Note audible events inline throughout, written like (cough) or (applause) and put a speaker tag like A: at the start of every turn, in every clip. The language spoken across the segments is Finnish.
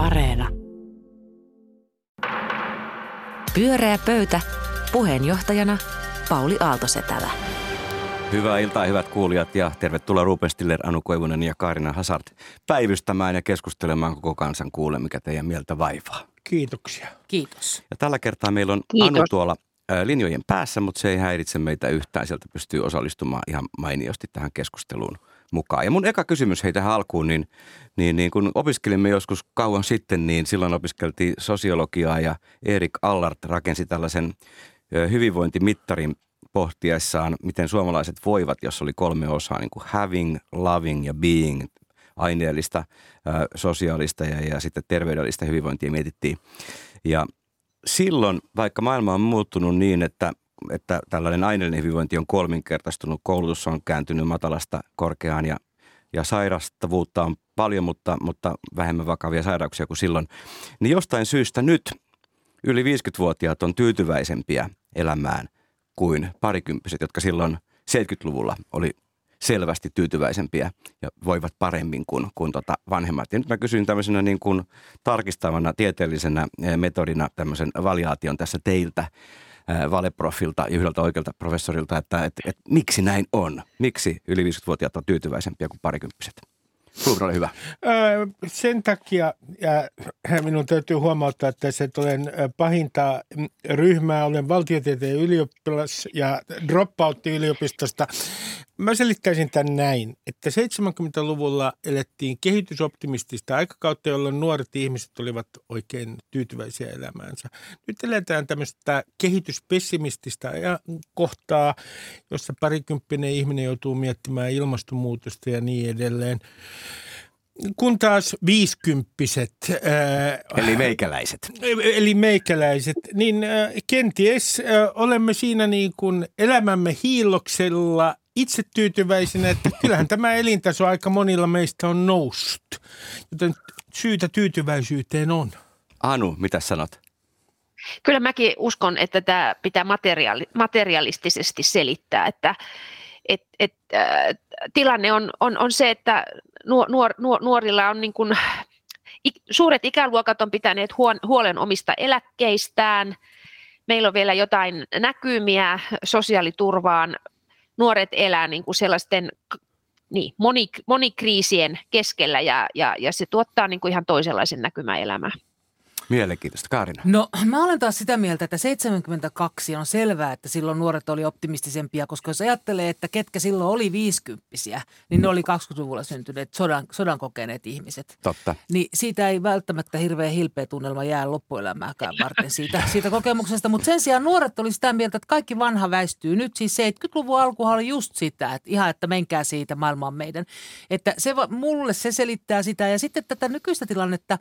A: Areena.
B: Pyöreä pöytä. Puheenjohtajana Pauli Aaltosetälä.
C: Hyvää iltaa, hyvät kuulijat, ja tervetuloa Ruben Stiller, Anu Koivunen ja Kaarina Hazard päivystämään ja keskustelemaan koko kansan kuule, mikä teidän mieltä vaivaa.
D: Kiitoksia.
B: Kiitos.
C: Ja tällä kertaa meillä on
E: Kiitos.
C: Anu tuolla linjojen päässä, mutta se ei häiritse meitä yhtään. Sieltä pystyy osallistumaan ihan mainiosti tähän keskusteluun mukaan. Ja mun eka kysymys hei tähän alkuun, niin, niin, niin kun opiskelimme joskus kauan sitten, niin silloin opiskeltiin sosiologiaa ja Erik Allart rakensi tällaisen hyvinvointimittarin pohtiessaan, miten suomalaiset voivat, jos oli kolme osaa, niin kuin having, loving ja being, aineellista, sosiaalista ja, ja sitten terveydellistä hyvinvointia mietittiin. Ja silloin, vaikka maailma on muuttunut niin, että, että tällainen aineellinen hyvinvointi on kolminkertaistunut, koulutus on kääntynyt matalasta korkeaan ja, ja sairastavuutta on paljon, mutta, mutta vähemmän vakavia sairauksia kuin silloin, niin jostain syystä nyt yli 50-vuotiaat on tyytyväisempiä elämään kuin parikymppiset, jotka silloin 70-luvulla oli selvästi tyytyväisempiä ja voivat paremmin kuin, kuin tota vanhemmat. Ja nyt mä kysyn tämmöisenä niin kuin tarkistavana tieteellisenä eh, metodina tämmöisen valiaation tässä teiltä, valeprofilta ja yhdeltä oikealta professorilta, että et, et, miksi näin on? Miksi yli 50-vuotiaat on tyytyväisempiä kuin parikymppiset? Ruben, ole hyvä.
D: Öö, sen takia ja minun täytyy huomauttaa, että se olen pahinta ryhmää. Olen valtiotieteen ylioppilas ja dropout-yliopistosta. Mä selittäisin tämän näin, että 70-luvulla elettiin kehitysoptimistista aikakautta, jolloin nuoret ihmiset olivat oikein tyytyväisiä elämäänsä. Nyt eletään tämmöistä kehityspessimististä kohtaa, jossa parikymppinen ihminen joutuu miettimään ilmastonmuutosta ja niin edelleen. Kun taas viisikymppiset, ää,
C: Eli meikäläiset.
D: eli meikäläiset, niin äh, kenties äh, olemme siinä niin kuin elämämme hiilloksella itse tyytyväisinä, että kyllähän tämä elintaso aika monilla meistä on noussut. Joten syytä tyytyväisyyteen on.
C: Anu, mitä sanot?
E: Kyllä mäkin uskon, että tämä pitää materiaali, materialistisesti selittää, että et, et, äh, tilanne on, on, on se, että nuor, nuor, nuor, nuorilla on niin kuin, ik, suuret ikäluokat on pitäneet huon, huolen omista eläkkeistään, meillä on vielä jotain näkymiä sosiaaliturvaan, nuoret elää niin kuin sellaisten niin, moni, monikriisien keskellä ja, ja, ja se tuottaa niin kuin ihan toisenlaisen näkymän elämään.
C: Mielenkiintoista. Kaarina.
F: No mä olen taas sitä mieltä, että 72 on selvää, että silloin nuoret oli optimistisempia, koska jos ajattelee, että ketkä silloin oli 50 niin ne oli 20-luvulla syntyneet sodan, sodan kokeneet ihmiset.
C: Totta.
F: Niin siitä ei välttämättä hirveän hilpeä tunnelma jää loppuelämääkään varten siitä, siitä kokemuksesta. Mutta sen sijaan nuoret oli sitä mieltä, että kaikki vanha väistyy. Nyt siis 70-luvun alkuhan oli just sitä, että ihan, että menkää siitä, maailma on meidän. Että se, mulle se selittää sitä. Ja sitten tätä nykyistä tilannetta,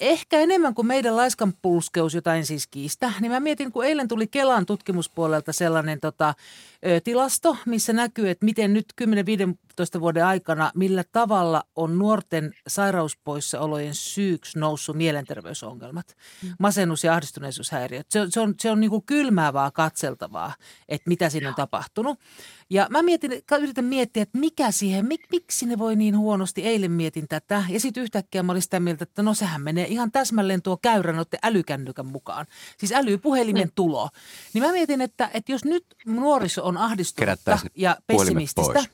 F: Ehkä enemmän kuin meidän laiskanpulskeus jotain siis kiistä, niin mä mietin, kun eilen tuli Kelan tutkimuspuolelta sellainen tota, tilasto, missä näkyy, että miten nyt 10-15 vuoden aikana, millä tavalla on nuorten sairauspoissaolojen syyksi noussut mielenterveysongelmat, masennus- ja ahdistuneisuushäiriöt. Se, se on, se on niin kuin kylmäävää katseltavaa, että mitä siinä on tapahtunut. Ja mä mietin, yritän miettiä, että mikä siihen, mik, miksi ne voi niin huonosti. Eilen mietin tätä ja sitten yhtäkkiä mä olin sitä mieltä, että no sehän menee ihan täsmälleen tuo käyrä noiden älykännykän mukaan. Siis älypuhelimen tulo. Niin mä mietin, että, että jos nyt nuoriso on ahdistunutta ja pessimististä,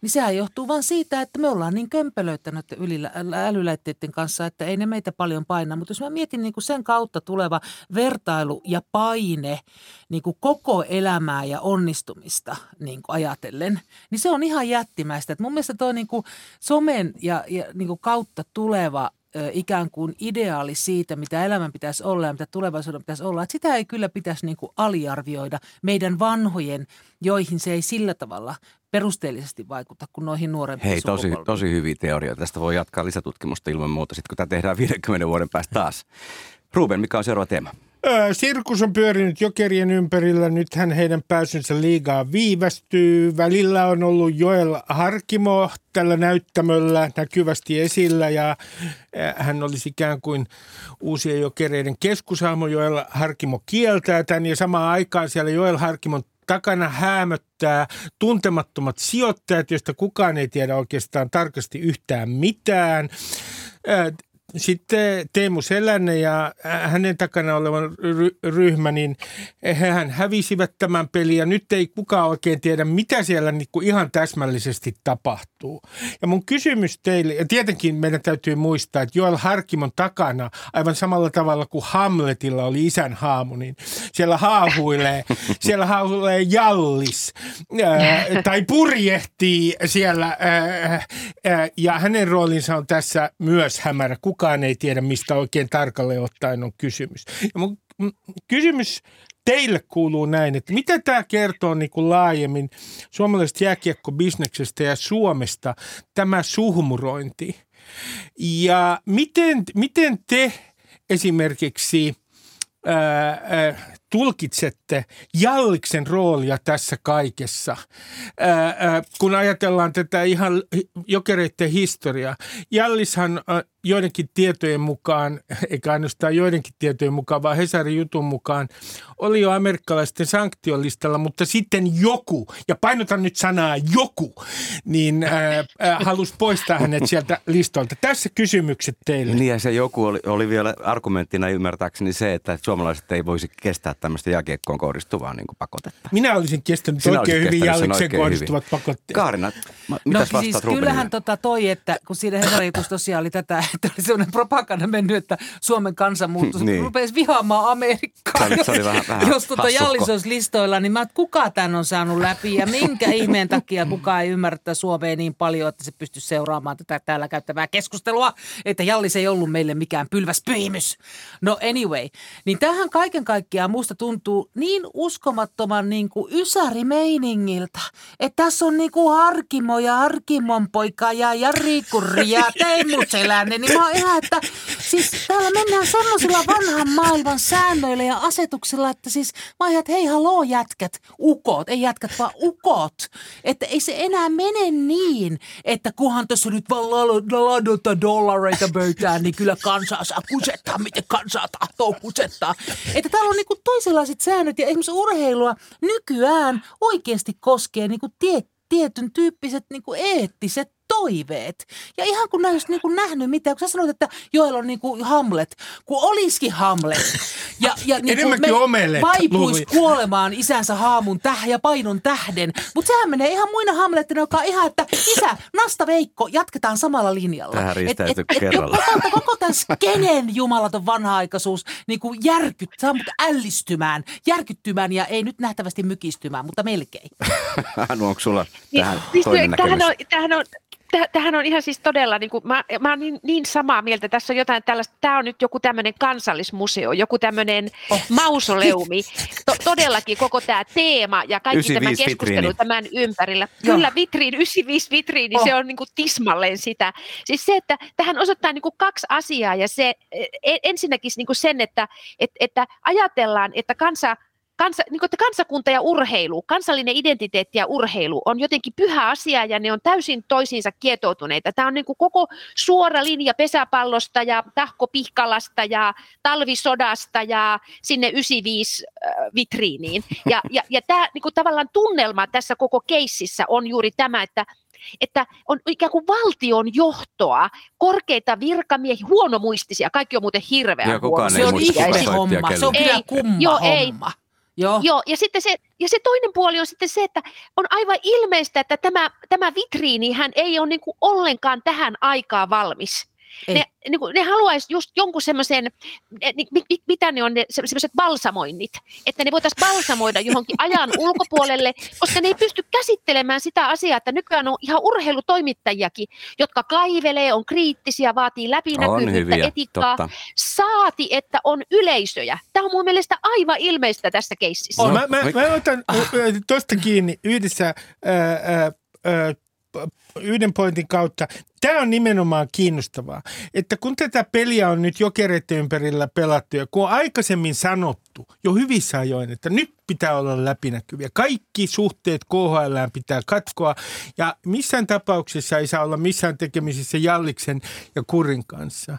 F: niin sehän johtuu vain siitä, että me ollaan niin kömpelöitä noiden ylillä, älylaitteiden kanssa, että ei ne meitä paljon paina. Mutta jos mä mietin niin kuin sen kautta tuleva vertailu ja paine niin kuin koko elämää ja onnistumista niin kuin ajatellen, niin se on ihan jättimäistä. Et mun mielestä toi niin kuin somen ja, ja niin kuin kautta tuleva ikään kuin ideaali siitä, mitä elämän pitäisi olla ja mitä tulevaisuuden pitäisi olla. Että sitä ei kyllä pitäisi niin kuin aliarvioida meidän vanhojen, joihin se ei sillä tavalla perusteellisesti vaikuta kuin noihin nuorempiin
C: Hei, tosi, tosi hyviä teorioita. Tästä voi jatkaa lisätutkimusta ilman muuta, sitten kun tämä tehdään 50 vuoden päästä taas. Ruben, mikä on seuraava teema?
D: Sirkus on pyörinyt jokerien ympärillä. Nythän heidän pääsynsä liigaa viivästyy. Välillä on ollut Joel Harkimo tällä näyttämöllä näkyvästi esillä ja hän olisi ikään kuin uusien jokereiden keskushahmo. Joel Harkimo kieltää tämän ja samaan aikaan siellä Joel Harkimon takana häämöttää tuntemattomat sijoittajat, joista kukaan ei tiedä oikeastaan tarkasti yhtään mitään. Sitten Teemu Selänne ja hänen takana olevan ry- ryhmä, niin hehän hävisivät tämän pelin ja nyt ei kukaan oikein tiedä, mitä siellä niin kuin ihan täsmällisesti tapahtuu. Ja mun kysymys teille, ja tietenkin meidän täytyy muistaa, että Joel Harkimon takana, aivan samalla tavalla kuin Hamletilla oli isän haamu, niin siellä haahuilee, (laughs) siellä haahuilee Jallis ää, tai purjehtii siellä ää, ää, ja hänen roolinsa on tässä myös hämärä. Kukaan ei tiedä, mistä oikein tarkalleen ottaen on kysymys. Ja mun kysymys teille kuuluu näin, että mitä tämä kertoo niin kuin laajemmin suomalaisesta jääkiekkobisneksestä ja Suomesta, tämä suhmurointi. Ja miten, miten te esimerkiksi ää, ää, tulkitsette Jalliksen roolia tässä kaikessa, ää, ää, kun ajatellaan tätä ihan jokereiden historiaa. Jallishan ää, joidenkin tietojen mukaan, (laughs) eikä ainoastaan joidenkin tietojen mukaan, vaan Hesarin jutun mukaan, oli jo amerikkalaisten sanktiolistalla, mutta sitten joku, ja painotan nyt sanaa joku, niin ää, ää, halusi poistaa hänet sieltä listolta. Tässä kysymykset teille.
C: Niin ja se joku oli, oli vielä argumenttina ymmärtääkseni se, että suomalaiset ei voisi kestää tämmöistä jääkiekkoon kohdistuvaa niin kuin pakotetta.
D: Minä olisin kestänyt
C: Sinä
D: oikein hyvin
C: oikein
D: kohdistuvat pakotteet.
C: Kaarina, ma-
F: No
C: mitäs
F: siis
C: vastaat Rubenille?
F: kyllähän tota toi, että kun siinä Hesarin jutussa tosiaan oli tätä, (laughs) että oli sellainen propaganda mennyt, että Suomen kansa muuttuu,
C: Niin.
F: niin. rupesi vihaamaan Amerikkaa.
C: Se oli- vähän- vähän
F: Jos tota. Jallis olisi listoilla, niin mä että kuka tämän on saanut läpi ja minkä ihmeen takia kukaan ei ymmärrä tätä Suomea niin paljon, että se pystyisi seuraamaan tätä täällä käyttävää keskustelua, että Jallis ei ollut meille mikään pylväs pyhimys. No anyway, niin tähän kaiken kaikkiaan musta tuntuu niin uskomattoman niin kuin ysärimeiningiltä, että tässä on niin kuin Harkimo ja Harkimon poika ja Jari Kurri ja Teemu Selänne, niin mä oon ihan, että siis täällä mennään semmoisilla vanhan maailman säännöillä ja asetuksilla, että siis mä oon ihan, että hei haloo jätkät, ukot, ei jätkät vaan ukot, että ei se enää mene niin, että kunhan tässä nyt vaan la- ladota dollareita pöytään, niin kyllä kansaa saa kusettaa, miten kansaa tahtoo kusettaa. Että täällä on niinku toisenlaiset säännöt ja esimerkiksi urheilua nykyään oikeasti koskee niinku tie, tietyn tyyppiset niinku eettiset toiveet. Ja ihan kun näistä niin kuin nähnyt mitään, kun sä sanoit, että Joel on niin kuin Hamlet, kun olisikin Hamlet. Ja, ja niin
D: Enemmänkin omelet,
F: vaipuisi
D: luulin.
F: kuolemaan isänsä haamun täh ja painon tähden. Mutta sehän menee ihan muina Hamlettina, joka on ihan, että isä, Nasta Veikko, jatketaan samalla linjalla.
C: Tähän
F: Et- et- et
C: kerralla.
F: Koko, koko tämän skenen jumalaton vanha-aikaisuus niin kuin järkyt, saa mut ällistymään, järkyttymään ja ei nyt nähtävästi mykistymään, mutta melkein. (laughs)
C: Anu, onko sulla
E: Niin,
C: tähän
E: siis
C: toinen näkemys?
E: on, tämähän on Tähän on ihan siis todella, niin kuin, mä, mä oon niin, niin samaa mieltä, tässä on jotain tällaista, tämä on nyt joku tämmöinen kansallismuseo, joku tämmöinen oh. mausoleumi, to, todellakin koko tämä teema ja kaikki tämä
C: 95
E: keskustelu
C: vitriini.
E: tämän ympärillä.
F: Joo.
E: Kyllä vitriin, 95 vitriini,
F: Oh.
E: se on niin kuin tismalleen sitä. Siis se, että tähän osoittaa niin kuin kaksi asiaa ja se e- ensinnäkin niin kuin sen, että, että, että ajatellaan, että kansa Kansa, niin kuin, että kansakunta ja urheilu, kansallinen identiteetti ja urheilu on jotenkin pyhä asia ja ne on täysin toisiinsa kietoutuneita. Tämä on niin kuin koko suora linja pesäpallosta ja tahkopihkalasta ja talvisodasta ja sinne 95 äh, vitriiniin. Ja, ja, ja tämä niin kuin tavallaan tunnelma tässä koko keississä on juuri tämä, että että on ikään kuin valtion johtoa, korkeita virkamiehiä, huonomuistisia, kaikki on muuten hirveän
C: Joo, kukaan
F: Se
C: ei
F: on ihme homma, se on
E: Ei,
F: kyllä kumma
E: joo, ei.
F: Joo.
E: Joo, ja sitten se, ja se toinen puoli on sitten se, että on aivan ilmeistä, että tämä, tämä vitriini hän ei ole niin ollenkaan tähän aikaan valmis.
F: Ei.
E: Ne, niin kuin, ne haluaisi just jonkun semmoisen, mitä ne on, ne se- semmoiset balsamoinnit, että ne voitaisiin balsamoida johonkin ajan (laughs) ulkopuolelle, koska ne ei pysty käsittelemään sitä asiaa, että nykyään on ihan urheilutoimittajiakin, jotka kaivelee, on kriittisiä, vaatii
C: On
E: läpinäkyvyyttä,
C: hyviä,
E: etiikkaa,
C: totta.
E: saati, että on yleisöjä. Tämä on mun mielestä aivan ilmeistä tässä keississä.
C: No,
D: mä, mä, mä otan tuosta kiinni yhdessä ää, ää, ää, yhden pointin kautta. Tämä on nimenomaan kiinnostavaa, että kun tätä peliä on nyt jokereiden ympärillä pelattu ja kun on aikaisemmin sanottu jo hyvissä ajoin, että nyt pitää olla läpinäkyviä. Kaikki suhteet KHL pitää katkoa ja missään tapauksessa ei saa olla missään tekemisissä Jalliksen ja Kurin kanssa.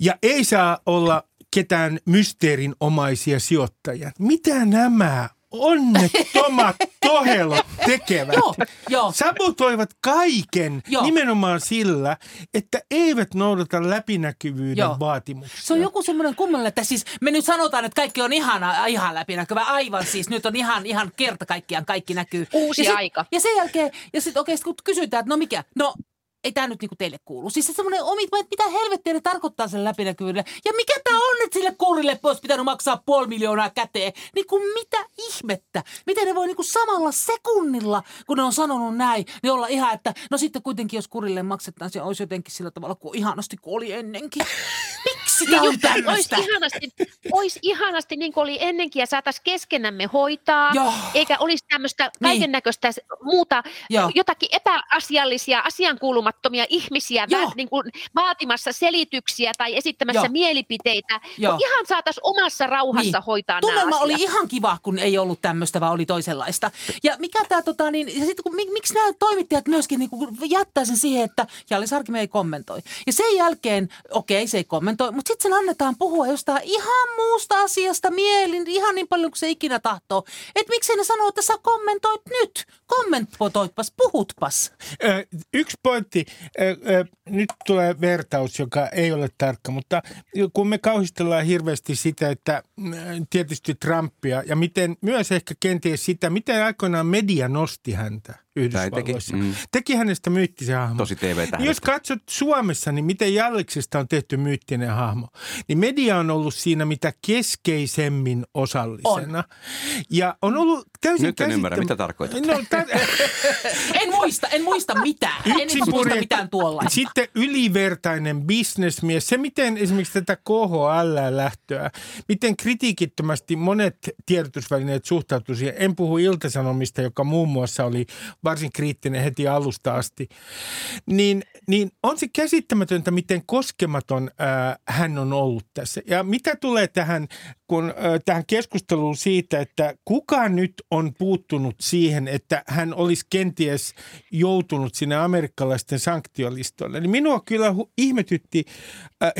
D: Ja ei saa olla ketään mysteerinomaisia sijoittajia. Mitä nämä onnettomat (laughs) tohelot tekevät.
F: Joo, joo.
D: Sabotoivat kaiken
F: Joo.
D: nimenomaan sillä, että eivät noudata läpinäkyvyyden
F: Joo.
D: vaatimuksia.
F: Se on joku semmoinen kummallinen, että siis me nyt sanotaan, että kaikki on ihana, ihan läpinäkyvä. Aivan siis, nyt on ihan, ihan kerta kaikkiaan kaikki näkyy.
E: Uusi
F: ja sit,
E: aika.
F: Ja sen jälkeen, ja sitten oikeasti kun kysytään, että no mikä, no ei tämä nyt niinku teille kuulu. Siis se semmoinen omi, että mitä helvettiä ne tarkoittaa sen läpinäkyvyydelle. Ja mikä tämä on, että sille kuurille olisi pitänyt maksaa puoli miljoonaa käteen. Niin kuin mitä ihmettä? Miten ne voi niinku samalla sekunnilla, kun ne on sanonut näin, niin olla ihan, että no sitten kuitenkin jos kurille maksetaan, se olisi jotenkin sillä tavalla kuin ihanasti kuin oli ennenkin. (laughs) Tämä on
E: Olisi
F: tämmöistä?
E: ihanasti, ois ihanasti niin kuin oli ennenkin ja saataisiin keskenämme hoitaa,
F: Joo.
E: eikä olisi tämmöistä
F: Niin.
E: kaiken näköistä muuta,
F: Joo.
E: jotakin epäasiallisia, asiankuulumattomia ihmisiä
F: Joo.
E: vä, niin kuin vaatimassa selityksiä tai esittämässä
F: Joo.
E: mielipiteitä.
F: Joo.
E: Kun ihan saataisiin omassa rauhassa
F: Niin.
E: hoitaa
F: Tunnelma
E: nämä
F: oli ihan kiva, kun ei ollut tämmöistä, vaan oli toisenlaista. Ja mikä tämä, tota, niin, ja sitten kun, mik, miksi nämä toimittajat myöskin niin kuin, jättää sen siihen, että Jalli Sarkimi ei kommentoi. Ja sen jälkeen, okei, se ei kommentoi, mutta sitten sen annetaan puhua jostain ihan muusta asiasta mielin, ihan niin paljon kuin se ikinä tahtoo. Että miksei ne sanoo, että sä kommentoit nyt, kommentoitpas, puhutpas.
D: Ö, Yksi pointti. Ö, ö, Nyt tulee vertaus, joka ei ole tarkka, mutta kun me kauhistellaan hirveästi sitä, että mm, tietysti Trumpia ja miten myös ehkä kenties sitä, miten aikoinaan media nosti häntä Yhdysvalloissa.
C: teki, mm.
D: Teki hänestä myyttisen hahmon.
C: Tosi TV-tähdet.
D: Jos katsot Suomessa, niin miten Jalliksesta on tehty myyttinen hahmo, niin media on ollut siinä mitä keskeisemmin osallisena. Ja on ollut täysin
C: Nyt en ymmärrä, mitä tarkoitat.
D: No, tä- (laughs)
F: En muista, en muista mitään. En muista mitään tuollaista.
D: Sitten ylivertainen bisnesmies. Se, miten esimerkiksi tätä KHL-lähtöä, miten kritiikittömästi monet tiedotusvälineet suhtautuivat siihen. En puhu Iltasanomista, joka muun muassa oli varsin kriittinen heti alusta asti. Niin, niin on se käsittämätöntä, miten koskematon ää, hän on ollut tässä. Ja mitä tulee tähän, kun, tähän keskusteluun siitä, että kuka nyt on puuttunut siihen, että hän olisi kenties joutunut sinne amerikkalaisten sanktiolistoille, niin minua kyllä ihmetytti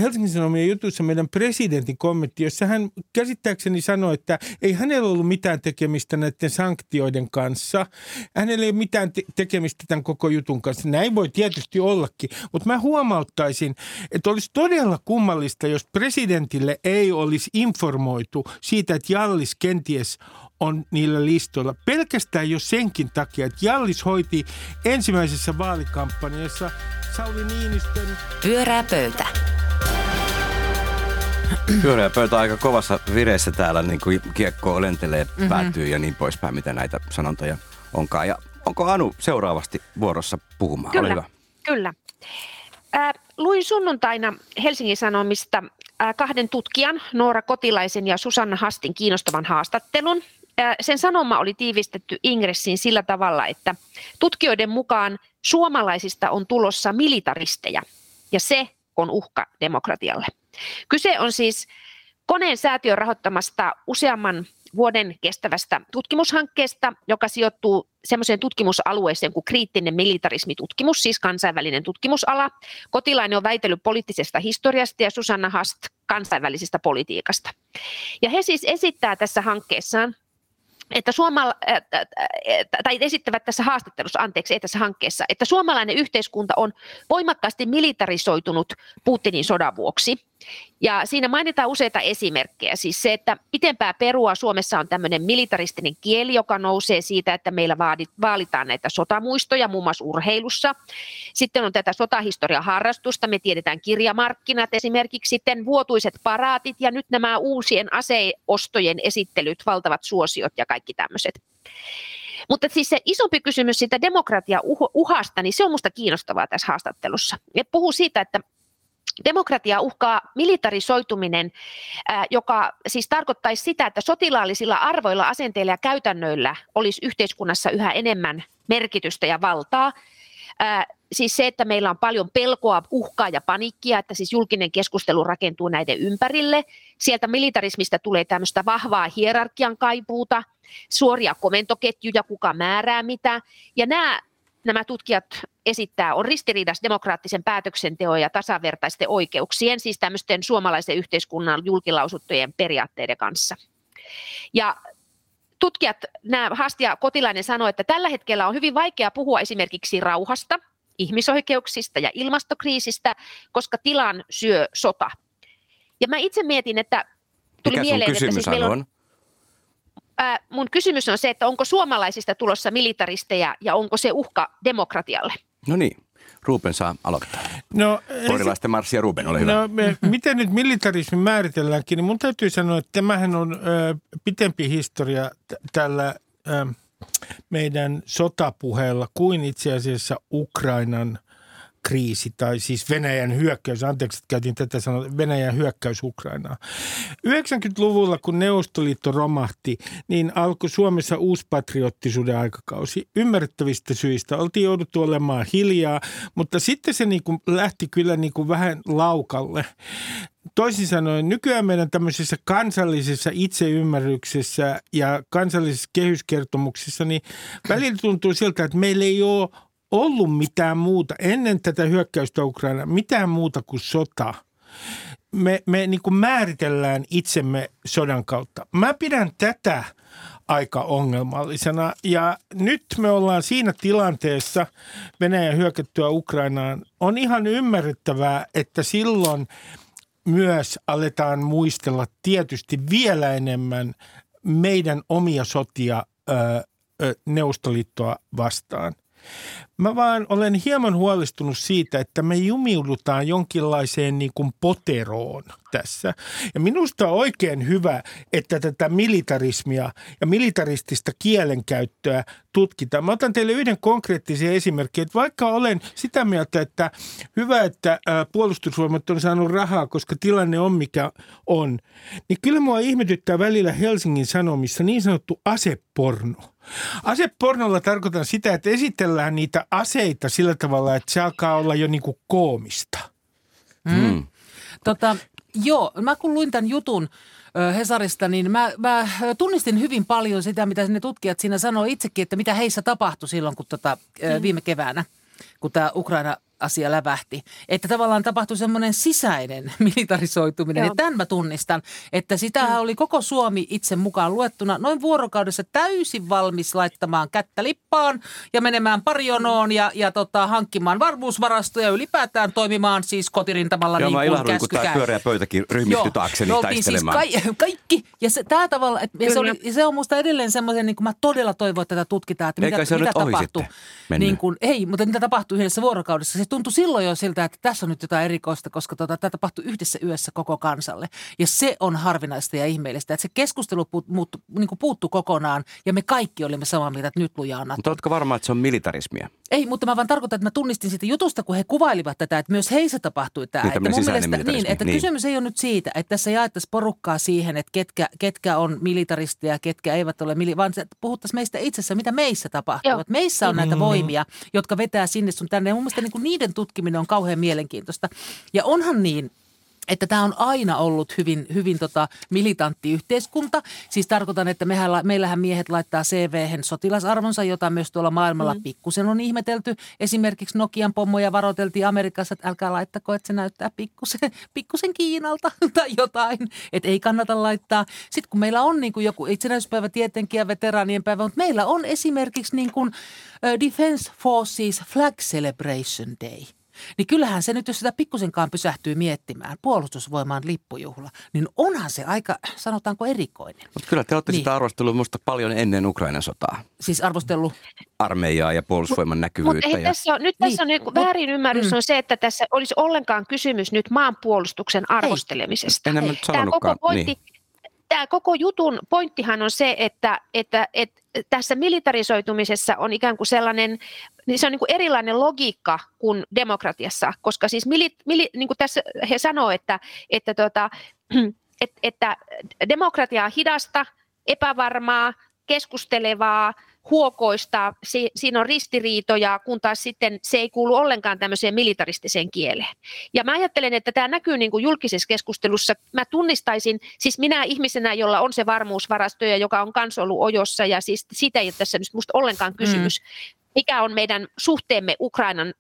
D: Helsingin Sanomien jutussa meidän presidentin kommentti, jossa hän käsittääkseni sanoi, että ei hänellä ollut mitään tekemistä näiden sanktioiden kanssa. Hänellä ei ole mitään te- tekemistä tämän koko jutun kanssa. Näin voi tietysti ollakin, mutta mä huomauttaisin, että olisi todella kummallista, jos presidentille ei olisi informoitu siitä, että Jallis kenties on niillä listoilla. Pelkästään jo senkin takia, että Jallis hoiti ensimmäisessä vaalikampanjassa Sauli Niinistön
B: Pyörää pöytä.
C: Pyöreä pöytä aika kovassa vireessä täällä, niin kuin kiekko lentelee, mm-hmm. päätyy ja niin poispäin, mitä näitä sanontoja onkaan. Ja onko Anu seuraavasti vuorossa puhumaan? Ole
E: Kyllä,
C: hyvä.
E: kyllä. Äh, luin sunnuntaina Helsingin Sanomista kahden tutkijan, Noora Kotilaisen ja Susanna Hastin kiinnostavan haastattelun. Äh, sen sanoma oli tiivistetty ingressiin sillä tavalla, että tutkijoiden mukaan suomalaisista on tulossa militaristeja ja se on uhka demokratialle. Kyse on siis koneen säätiön rahoittamasta useamman vuoden kestävästä tutkimushankkeesta, joka sijoittuu semmoiseen tutkimusalueeseen kuin kriittinen militarismitutkimus, siis kansainvälinen tutkimusala. Kotilainen on väitellyt poliittisesta historiasta ja Susanna Hast kansainvälisestä politiikasta. Ja he siis esittää tässä hankkeessaan, että suomala, tai esittävät tässä haastattelussa, anteeksi, ei tässä hankkeessa, että suomalainen yhteiskunta on voimakkaasti militarisoitunut Putinin sodan vuoksi. Ja siinä mainitaan useita esimerkkejä. Siis se, että pitempää perua Suomessa on tämmöinen militaristinen kieli, joka nousee siitä, että meillä vaalitaan näitä sotamuistoja muun muassa urheilussa. Sitten on tätä sotahistorian harrastusta, me tiedetään kirjamarkkinat esimerkiksi, sitten vuotuiset paraatit ja nyt nämä uusien aseostojen esittelyt, valtavat suosiot ja kaikki tämmöiset. Mutta siis se isompi kysymys siitä demokratia-uhasta, niin se on minusta kiinnostavaa tässä haastattelussa. Ja puhuu siitä, että Demokratia uhkaa militarisoituminen, joka siis tarkoittaisi sitä, että sotilaallisilla arvoilla, asenteilla ja käytännöillä olisi yhteiskunnassa yhä enemmän merkitystä ja valtaa. Siis se, että meillä on paljon pelkoa, uhkaa ja paniikkia, että siis julkinen keskustelu rakentuu näiden ympärille. Sieltä militarismista tulee tämmöistä vahvaa hierarkian kaipuuta, suoria komentoketjuja, kuka määrää mitä. Ja nämä nämä tutkijat esittää, on ristiriidassa demokraattisen päätöksenteon ja tasavertaisten oikeuksien, siis tämmöisten suomalaisen yhteiskunnan julkilausuttujen periaatteiden kanssa. Ja tutkijat, nämä Hast ja Kotilainen sanoi, että tällä hetkellä on hyvin vaikea puhua esimerkiksi rauhasta, ihmisoikeuksista ja ilmastokriisistä, koska tilan syö sota. Ja mä itse mietin, että tuli
C: Mikä
E: mieleen, että siis meillä on,
C: on?
E: Ää, mun kysymys on se, että onko suomalaisista tulossa militaristeja ja onko se uhka demokratialle?
C: No niin, Ruben saa aloittaa.
D: No,
C: Porilaisten marssi ja Ruben, ole hyvä.
D: No, me, (laughs) miten nyt militarismi määritelläänkin, niin mun täytyy sanoa, että tämähän on ö, pitempi historia t- tällä ö, meidän sotapuheella kuin itse asiassa Ukrainan kriisi tai siis Venäjän hyökkäys, anteeksi, että käytin tätä sanoa, Venäjän hyökkäys Ukrainaan. 90-luvulla, kun Neuvostoliitto romahti, niin alkoi Suomessa uusi patriottisuuden aikakausi. Ymmärrettävistä syistä oltiin jouduttu olemaan hiljaa, mutta sitten se niin kuin lähti kyllä niin kuin vähän laukalle. Toisin sanoen, nykyään meidän tämmöisessä kansallisessa itseymmärryksessä ja kansallisessa kehyskertomuksessa, niin välillä tuntuu siltä, että meillä ei ole ollut mitään muuta ennen tätä hyökkäystä Ukraina, mitään muuta kuin sota. Me, me niin kuin määritellään itsemme sodan kautta. Mä pidän tätä aika ongelmallisena ja nyt me ollaan siinä tilanteessa Venäjän hyökättyä Ukrainaan. On ihan ymmärrettävää, että silloin myös aletaan muistella tietysti vielä enemmän meidän omia sotia ö, ö, Neuvostoliittoa vastaan. Mä vaan olen hieman huolestunut siitä, että me jumiudutaan jonkinlaiseen niin kuin poteroon tässä. Ja minusta on oikein hyvä, että tätä militarismia ja militaristista kielenkäyttöä tutkitaan. Mä otan teille yhden konkreettisen esimerkin, että vaikka olen sitä mieltä, että hyvä, että puolustusvoimat on saanut rahaa, koska tilanne on mikä on, niin kyllä mua ihmetyttää välillä Helsingin Sanomissa niin sanottu aseporno. Asepornolla tarkoitan sitä, että esitellään niitä aseita sillä tavalla, että se alkaa olla jo niin kuin koomista.
C: Mm.
F: Tota, joo, mä kun luin tämän jutun ö, Hesarista, niin mä, mä tunnistin hyvin paljon sitä, mitä ne tutkijat siinä sanoi itsekin, että mitä heissä tapahtui silloin, kun tota, ö, viime keväänä, kun tämä Ukraina asia lävähti. Että tavallaan tapahtui semmoinen sisäinen (laughs) militarisoituminen.
E: Joo.
F: Ja tämän mä tunnistan, että sitähän oli koko Suomi itse mukaan luettuna noin vuorokaudessa täysin valmis laittamaan kättä lippaan ja menemään parjonoon ja, ja tota, hankkimaan varmuusvarastoja ja ylipäätään toimimaan siis kotirintamalla
C: Joo,
F: niin
C: mä
F: kuin
C: ilahduin, kun
F: käsky
C: tämä
F: käy.
C: pyöreä pöytäkin ryhmistyi taakseni
F: me oltiin
C: taistelemaan.
F: Siis (laughs) ka- kaikki. Ja se, tämä tavalla, että ja se, oli, ja se on musta edelleen semmoisen, niin kuin mä todella toivon, että tätä tutkitaan, että
C: Eikä
F: mitä, mitä
C: mennyt.
F: Niin kuin, ei, mutta mitä tapahtui yhdessä vuorokaudessa. Se tuntui silloin jo siltä, että tässä on nyt jotain erikoista, koska tota, tämä tapahtui yhdessä yössä koko kansalle. Ja se on harvinaista ja ihmeellistä, että se keskustelu puut, muuttu, niin kuin puuttu kokonaan ja me kaikki olimme samaa mieltä, että nyt lujaa NATO.
C: Mutta oletko varma, että se on militarismia?
F: Ei, mutta mä vaan tarkoitan, että mä tunnistin siitä jutusta, kun he kuvailivat tätä, että myös heissä tapahtui tämä.
C: Niin,
F: että
C: tämmöinen sisäinen
F: niin, että
C: niin.
F: kysymys ei ole nyt siitä, että tässä jaettaisiin porukkaa siihen, että ketkä, ketkä on militaristeja ja ketkä eivät ole, mili- vaan se, että puhuttaisiin meistä itsessä, mitä meissä tapahtuu. Meissä on näitä voimia, jotka vetää sinne sun tänne. Ja mun mielestä niin kuin niiden tutkiminen on kauhean mielenkiintoista. Ja onhan niin, että tämä on aina ollut hyvin, hyvin tota militantti yhteiskunta. Siis tarkoitan, että mehän, meillähän miehet laittaa cv sotilasarvonsa, jota myös tuolla maailmalla mm. pikkusen on ihmetelty. Esimerkiksi Nokian pommoja varoiteltiin Amerikassa, että älkää laittako, että se näyttää pikkusen, (laughs) pikkusen Kiinalta (laughs) tai jotain. Että ei kannata laittaa. Sitten kun meillä on niin kuin joku itsenäisyyspäivä tietenkin ja veteraanien päivä, mutta meillä on esimerkiksi niin kuin Defense Forces Flag Celebration Day – niin kyllähän se nyt, jos sitä pikkusenkaan pysähtyy miettimään, puolustusvoimaan lippujuhla, niin onhan se aika, sanotaanko erikoinen.
C: Mutta kyllä te olette
F: Niin.
C: sitä arvostellut minusta paljon ennen Ukrainan sotaa.
F: Siis arvostellut,
C: Armeijaa ja puolustusvoiman
E: Mutta
C: näkyvyyttä.
E: ei
C: ja...
E: tässä on, nyt
F: Niin,
E: tässä on niin
F: mut-
E: väärinymmärrys
F: mm.
E: on se, että tässä olisi ollenkaan kysymys nyt maanpuolustuksen arvostelemisesta.
C: Mä nyt
E: Tämä koko, pointti,
C: Niin.
E: Tämä koko jutun pointtihan on se, että, että, että tässä militarisoitumisessa on ikään kuin sellainen, niin se on niin kuin erilainen logiikka kuin demokratiassa, koska siis mili, mili, niin kuin tässä he sanoo, että, että, tota, että, että demokratia on hidasta, epävarmaa, keskustelevaa, huokoista, si, siinä on ristiriitoja, kun taas sitten se ei kuulu ollenkaan tämmöiseen militaristiseen kieleen. Ja mä ajattelen, että tämä näkyy niin kuin julkisessa keskustelussa. Mä tunnistaisin, siis minä ihmisenä, jolla on se varmuusvarasto ja joka on kans ollut ojossa, ja siis siitä ei ole tässä nyt musta ollenkaan kysymys. Mikä on meidän suhteemme Ukrainan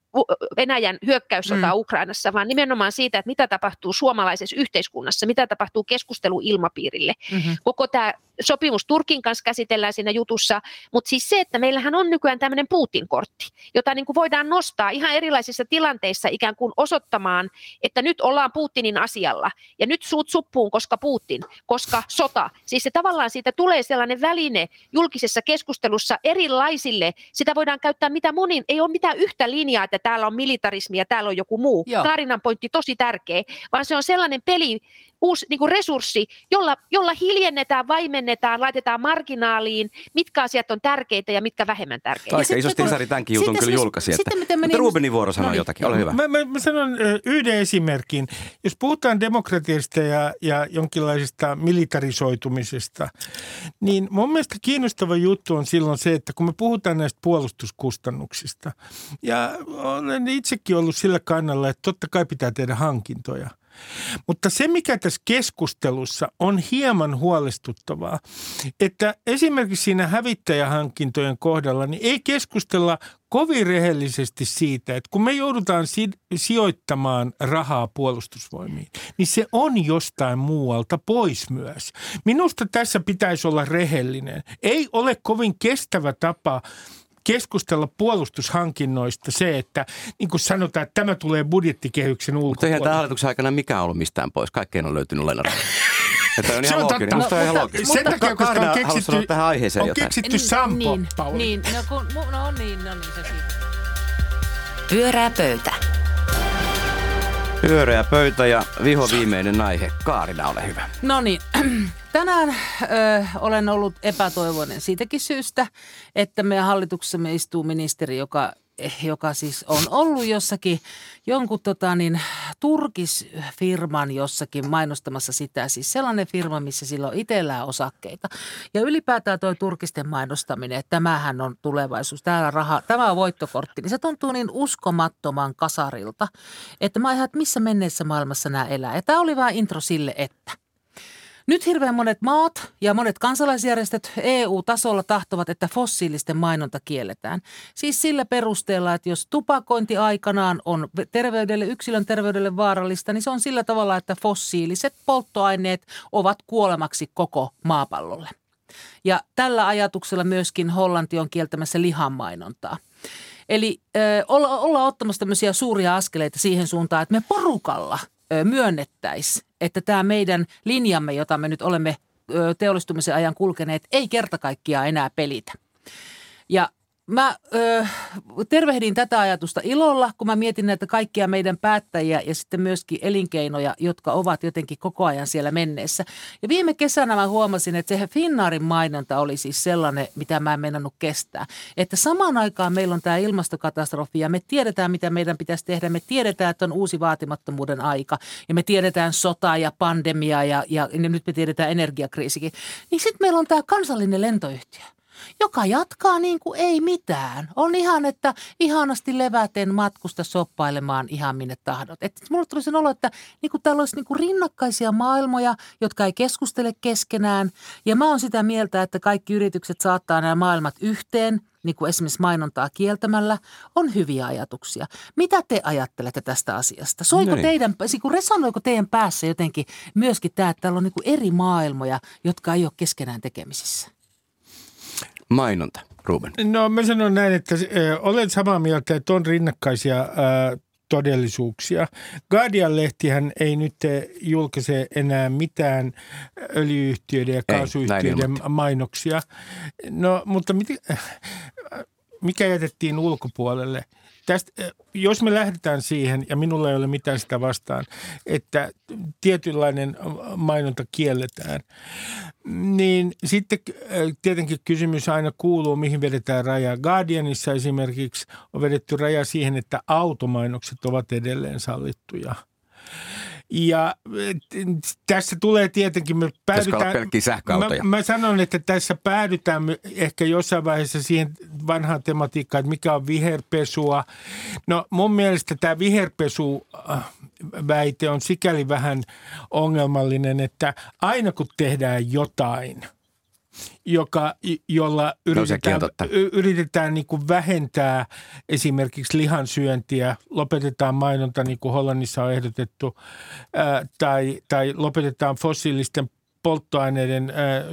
E: Venäjän hyökkäyssota mm. Ukrainassa, vaan nimenomaan siitä, että mitä tapahtuu suomalaisessa yhteiskunnassa, mitä tapahtuu keskusteluilmapiirille. Mm-hmm. Koko tämä sopimus Turkin kanssa käsitellään siinä jutussa, mutta siis se, että meillähän on nykyään tämmöinen Putin-kortti, jota niin kuin voidaan nostaa ihan erilaisissa tilanteissa ikään kuin osoittamaan, että nyt ollaan Putinin asialla ja nyt suut suppuun, koska Putin, koska sota. Siis se tavallaan siitä tulee sellainen väline julkisessa keskustelussa erilaisille, sitä voidaan käyttää mitä monin, ei ole mitään yhtä linjaa, että täällä on militarismi ja täällä on joku muu. Joo. Tarinan pointti tosi tärkeä, vaan se on sellainen peli, uusi niin kuin resurssi, jolla, jolla hiljennetään, vaimennetaan, laitetaan marginaaliin, mitkä asiat on tärkeitä ja mitkä vähemmän tärkeitä.
C: Aika isosti Sari tämänkin jutun kyllä julkaisi. Että, sitten mutta Rubenin vuoro sanoi no niin. jotakin, ole hyvä.
D: Mä, mä, mä sanon yhden esimerkin. Jos puhutaan demokratiasta ja, ja jonkinlaisesta militarisoitumisesta, niin mun mielestä kiinnostava juttu on silloin se, että kun me puhutaan näistä puolustuskustannuksista, ja olen itsekin ollut sillä kannalla, että totta kai pitää tehdä hankintoja – mutta se, mikä tässä keskustelussa on hieman huolestuttavaa, että esimerkiksi siinä hävittäjähankintojen kohdalla niin ei keskustella kovin rehellisesti siitä, että kun me joudutaan si- sijoittamaan rahaa puolustusvoimiin, niin se on jostain muualta pois myös. Minusta tässä pitäisi olla rehellinen. Ei ole kovin kestävä tapa keskustella puolustushankinnoista se, että niin kuin sanotaan, että tämä tulee budjettikehyksen ulkopuolelle. Mutta
C: eihän tämä hallituksen aikana mikään ollut mistään pois. Kaikkeen on löytynyt Lennartilla. (laughs) Että on ihan se on looginen. Musta ihan looginen.
D: Sen takia, koska on keksitty,
C: tähän aiheeseen
D: on
C: jotain.
D: keksitty niin, Sampo,
F: niin, Pauli. Niin, no, kun, no niin, no niin, se siitä.
B: Pyörää pöytä.
C: Pyöreä pöytä ja viho viimeinen aihe. Kaarina, ole hyvä.
F: No niin, (clears throat) tänään ö, olen ollut epätoivoinen siitäkin syystä, että meidän hallituksessamme istuu ministeri, joka joka siis on ollut jossakin jonkun tota niin, turkisfirman jossakin mainostamassa sitä. Siis sellainen firma, missä sillä on itsellään osakkeita. Ja ylipäätään tuo turkisten mainostaminen, että tämähän on tulevaisuus, täällä raha, tämä on voittokortti, niin se tuntuu niin uskomattoman kasarilta, että mä että missä menneessä maailmassa nämä elää. Ja tämä oli vain intro sille, että – nyt hirveän monet maat ja monet kansalaisjärjestöt EU-tasolla tahtovat, että fossiilisten mainonta kielletään. Siis sillä perusteella, että jos tupakointi aikanaan on terveydelle, yksilön terveydelle vaarallista, niin se on sillä tavalla, että fossiiliset polttoaineet ovat kuolemaksi koko maapallolle. Ja tällä ajatuksella myöskin Hollanti on kieltämässä lihan mainontaa. Eli äh, olla, olla ottamassa tämmöisiä suuria askeleita siihen suuntaan, että me porukalla – myönnettäisiin, että tämä meidän linjamme, jota me nyt olemme teollistumisen ajan kulkeneet, ei kerta kaikkiaan enää pelitä. Ja Mä ö, tervehdin tätä ajatusta ilolla, kun mä mietin näitä kaikkia meidän päättäjiä ja sitten myöskin elinkeinoja, jotka ovat jotenkin koko ajan siellä menneessä. Ja viime kesänä mä huomasin, että se Finnaarin mainonta oli siis sellainen, mitä mä en mennänyt kestää. Että samaan aikaan meillä on tämä ilmastokatastrofi ja me tiedetään, mitä meidän pitäisi tehdä. Me tiedetään, että on uusi vaatimattomuuden aika ja me tiedetään sota ja pandemia ja, ja, ja nyt me tiedetään energiakriisikin. Niin sitten meillä on tämä kansallinen lentoyhtiö – joka jatkaa niin kuin ei mitään. On ihan, että ihanasti leväten matkusta soppailemaan ihan minne tahdot. Että mulle tuli sen olo, että niin kuin täällä olisi niin kuin rinnakkaisia maailmoja, jotka ei keskustele keskenään. Ja mä oon sitä mieltä, että kaikki yritykset saattaa nämä maailmat yhteen – niin kuin esimerkiksi mainontaa kieltämällä, on hyviä ajatuksia. Mitä te ajattelette tästä asiasta? Soiko no niin. teidän, resonoiko teidän päässä jotenkin myöskin tämä, että täällä on niin kuin eri maailmoja, jotka ei ole keskenään tekemisissä?
C: Mainonta, Ruben?
D: No mä sanon näin, että olen samaa mieltä, että on rinnakkaisia todellisuuksia. Guardian-lehtihän ei nyt julkaise enää mitään öljyyhtiöiden ja kaasuyhtiöiden ei, mainoksia. No, mutta mit, mikä jätettiin ulkopuolelle – Tästä, jos me lähdetään siihen, ja minulla ei ole mitään sitä vastaan, että tietynlainen mainonta kielletään, niin sitten tietenkin kysymys aina kuuluu, mihin vedetään raja. Guardianissa esimerkiksi on vedetty raja siihen, että automainokset ovat edelleen sallittuja – ja tässä tulee tietenkin, me
C: päädytään.
D: Mä, mä sanon, että tässä päädytään ehkä jossain vaiheessa siihen vanhaan tematiikkaan, että mikä on viherpesua. No mun mielestä tämä viherpesu äh, väite on sikäli vähän ongelmallinen, että aina kun tehdään jotain – joka, jolla yritetään, y- yritetään niin kuin vähentää esimerkiksi lihansyöntiä, lopetetaan mainonta niin kuin Hollannissa on ehdotettu, ää, tai, tai lopetetaan fossiilisten polttoaineiden ää,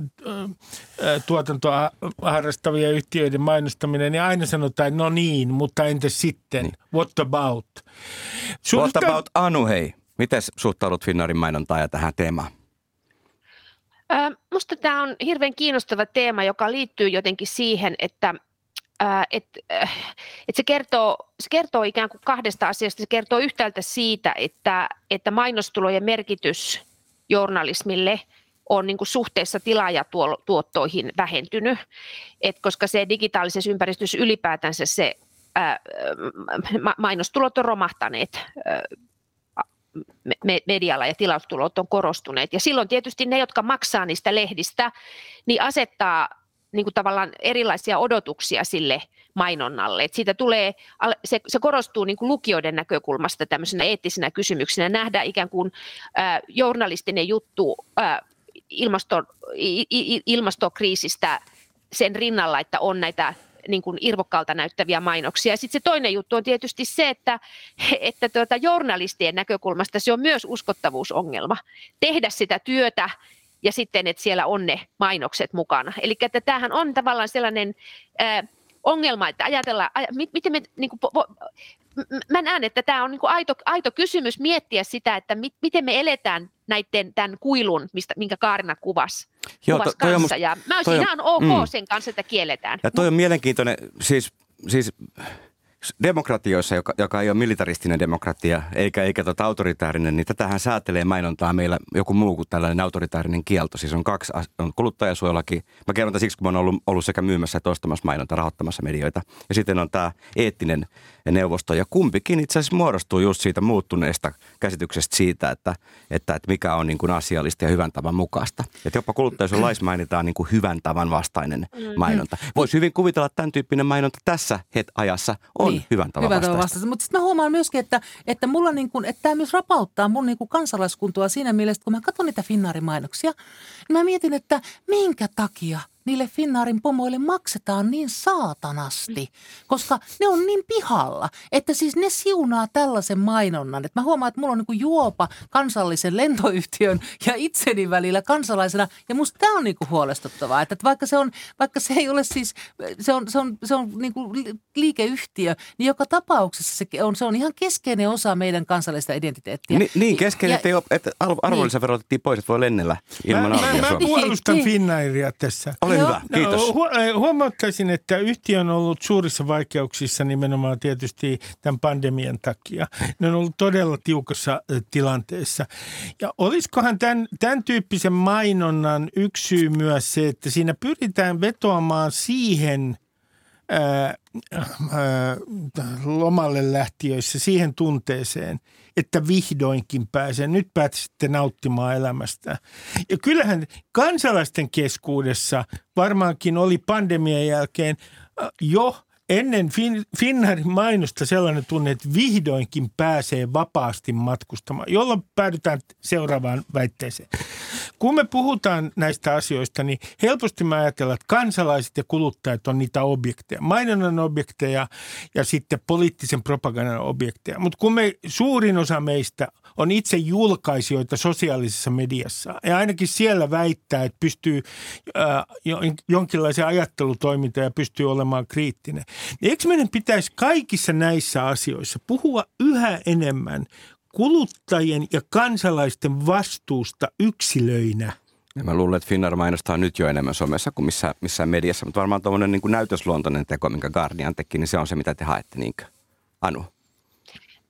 D: tuotantoa harrastavia yhtiöiden mainostaminen, niin aina sanotaan, no niin, mutta entäs sitten, niin. what about?
C: What about Anu, hei? Miten suhtaudut Finnaarin mainontaan ja tähän teemaan?
E: Minusta tämä on hirveän kiinnostava teema, joka liittyy jotenkin siihen, että että et se, kertoo, se kertoo ikään kuin kahdesta asiasta. Se kertoo yhtäältä siitä, että, että mainostulojen merkitys journalismille on niin kuin suhteessa tilaajatuottoihin vähentynyt, Et koska se digitaalisessa ympäristössä ylipäätänsä se ää, mainostulot on romahtaneet medialla ja tilaustulot on korostuneet. Ja silloin tietysti ne, jotka maksaa niistä lehdistä, niin asettaa niin kuin tavallaan erilaisia odotuksia sille mainonnalle. Et siitä tulee, se, se korostuu niin kuin lukijoiden näkökulmasta tämmöisenä eettisenä kysymyksenä, nähdä ikään kuin äh, journalistinen juttu äh, ilmasto, ilmastokriisistä sen rinnalla, että on näitä niin kuin irvokkaalta näyttäviä mainoksia. Sitten se toinen juttu on tietysti se, että, että tuota, journalistien näkökulmasta se on myös uskottavuusongelma. Tehdä sitä työtä ja sitten, että siellä on ne mainokset mukana. Eli että tämähän on tavallaan sellainen äh, ongelma, että ajatellaan, miten me, niin kuin, mä näen, että tämä on niin kuin aito, aito kysymys miettiä sitä, että mi, miten me eletään näiden, tämän kuilun, mistä, minkä Kaarina kuvasi, Joo, kuvasi to, kanssa. Musta, ja mä olisin ihan ok mm. sen kanssa, että kielletään.
C: Ja toi on mielenkiintoinen, siis, siis demokratioissa, joka, joka ei ole militaristinen demokratia eikä, eikä tota autoritäärinen, niin tätähän säätelee mainontaa meillä joku muu kuin tällainen autoritäärinen kielto. Siis on kaksi, on kuluttajasuojelaki. Mä kerron tämän siksi, kun mä oon ollut, ollut sekä myymässä että ostamassa mainonta, rahoittamassa medioita. Ja sitten on tämä eettinen neuvosto. Ja kumpikin itse asiassa muodostuu just siitä muuttuneesta käsityksestä siitä, että, että, että mikä on niin kuin asiallista ja hyvän tavan mukaista. Että jopa kuluttajasuojelais mainitaan niin kuin hyvän tavan vastainen mm-hmm. mainonta. Voisi hyvin kuvitella, että tämän tyyppinen mainonta tässä het ajassa on niin, hyvän tavan hyvän vastaista. vastaista.
F: Mutta sitten mä huomaan myöskin, että, että mulla niin kuin, että tämä myös rapauttaa mun niin kuin kansalaiskuntua siinä mielessä, kun mä katson niitä Finnaarin mainoksia, niin mä mietin, että minkä takia – niille Finnaarin pomoille maksetaan niin saatanasti, koska ne on niin pihalla, että siis ne siunaa tällaisen mainonnan. Että mä huomaan, että mulla on niin juopa kansallisen lentoyhtiön ja itseni välillä kansalaisena, ja musta tämä on niin kuin huolestuttavaa, että vaikka se, on, vaikka se ei ole siis, se on, se on, se on niin kuin liikeyhtiö, niin joka tapauksessa se on, se on ihan keskeinen osa meidän kansallista identiteettiä.
C: Ni, niin, keskeinen, ja, että, ei ole, että arvonlisävero niin. otettiin pois, että voi lennellä ilman
D: mä, mä, mä puolustan niin, Finnairia tässä.
C: Ole Ole hyvä, kiitos.
D: Hu- huomauttaisin, että yhtiö on ollut suurissa vaikeuksissa nimenomaan tietysti tämän pandemian takia. Ne on ollut todella tiukassa tilanteessa. Ja olisikohan tämän, tämän tyyppisen mainonnan yksi syy myös se, että siinä pyritään vetoamaan siihen – ää, ää, lomalle lähtiöissä siihen tunteeseen, että vihdoinkin pääsee, nyt pääsette nauttimaan elämästä. Ja kyllähän kansalaisten keskuudessa varmaankin oli pandemian jälkeen jo – ennen fin- Finnairin mainosta sellainen tunne, että vihdoinkin pääsee vapaasti matkustamaan, jolloin päädytään seuraavaan väitteeseen. Kun me puhutaan näistä asioista, niin helposti me ajatellaan, että kansalaiset ja kuluttajat on niitä objekteja, mainonnan objekteja ja sitten poliittisen propagandan objekteja. Mutta kun me, suurin osa meistä on itse julkaisijoita sosiaalisessa mediassa ja ainakin siellä väittää, että pystyy äh, jonkinlaisen ajattelutoimintaan ja pystyy olemaan kriittinen, niin eikö meidän pitäisi kaikissa näissä asioissa puhua yhä enemmän kuluttajien ja kansalaisten vastuusta yksilöinä?
C: Ja mä luulen, että Finnair mainostaa nyt jo enemmän somessa kuin missään, missään mediassa, mutta varmaan tuommoinen niin näytösluontoinen teko, minkä Guardian teki, niin se on se, mitä te haette, niinkö? Anu?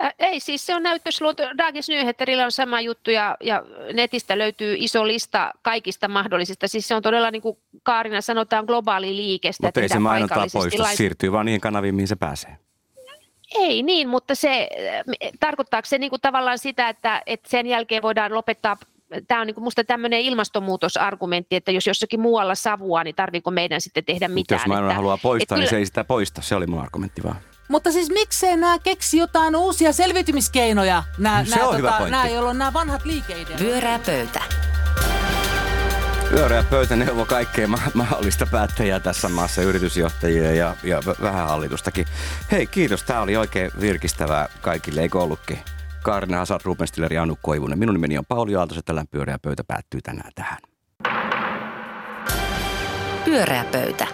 E: Äh, ei, siis se on näyttösluonto. Dagens Nyheterillä on sama juttu ja, ja netistä löytyy iso lista kaikista mahdollisista. Siis se on todella niin kuin Kaarina sanotaan globaali liikestä.
C: Mutta ei se mainontaa poistu, lais... siirtyy vaan niihin kanaviin, mihin se pääsee.
E: Ei niin, mutta se tarkoittaako se niin kuin tavallaan sitä, että, että sen jälkeen voidaan lopettaa tämä on niin minusta tämmöinen ilmastonmuutosargumentti, että jos jossakin muualla savua, niin tarviiko meidän sitten tehdä mitään.
C: Mutta jos mainonta haluaa poistaa, niin kyllä... se ei sitä poista. Se oli mun argumentti vaan.
F: Mutta siis miksei nämä keksi jotain uusia selviytymiskeinoja, nämä,
C: se nämä,
F: on tota, nämä, joilla on nämä vanhat liikeideat?
B: Pyörää pöytä.
C: Pyöreä pöytä neuvo kaikkea mahdollista päättäjää tässä maassa, yritysjohtajia ja, ja vähän hallitustakin. Hei, kiitos. Tämä oli oikein virkistävää kaikille, eikö ollutkin? Kaarina Hasat, Ruben Stiller ja Anu Koivunen. Minun nimeni on Pauli Aaltoset, tällä pyöreä pöytä päättyy tänään tähän.
B: Pyöreä pöytä.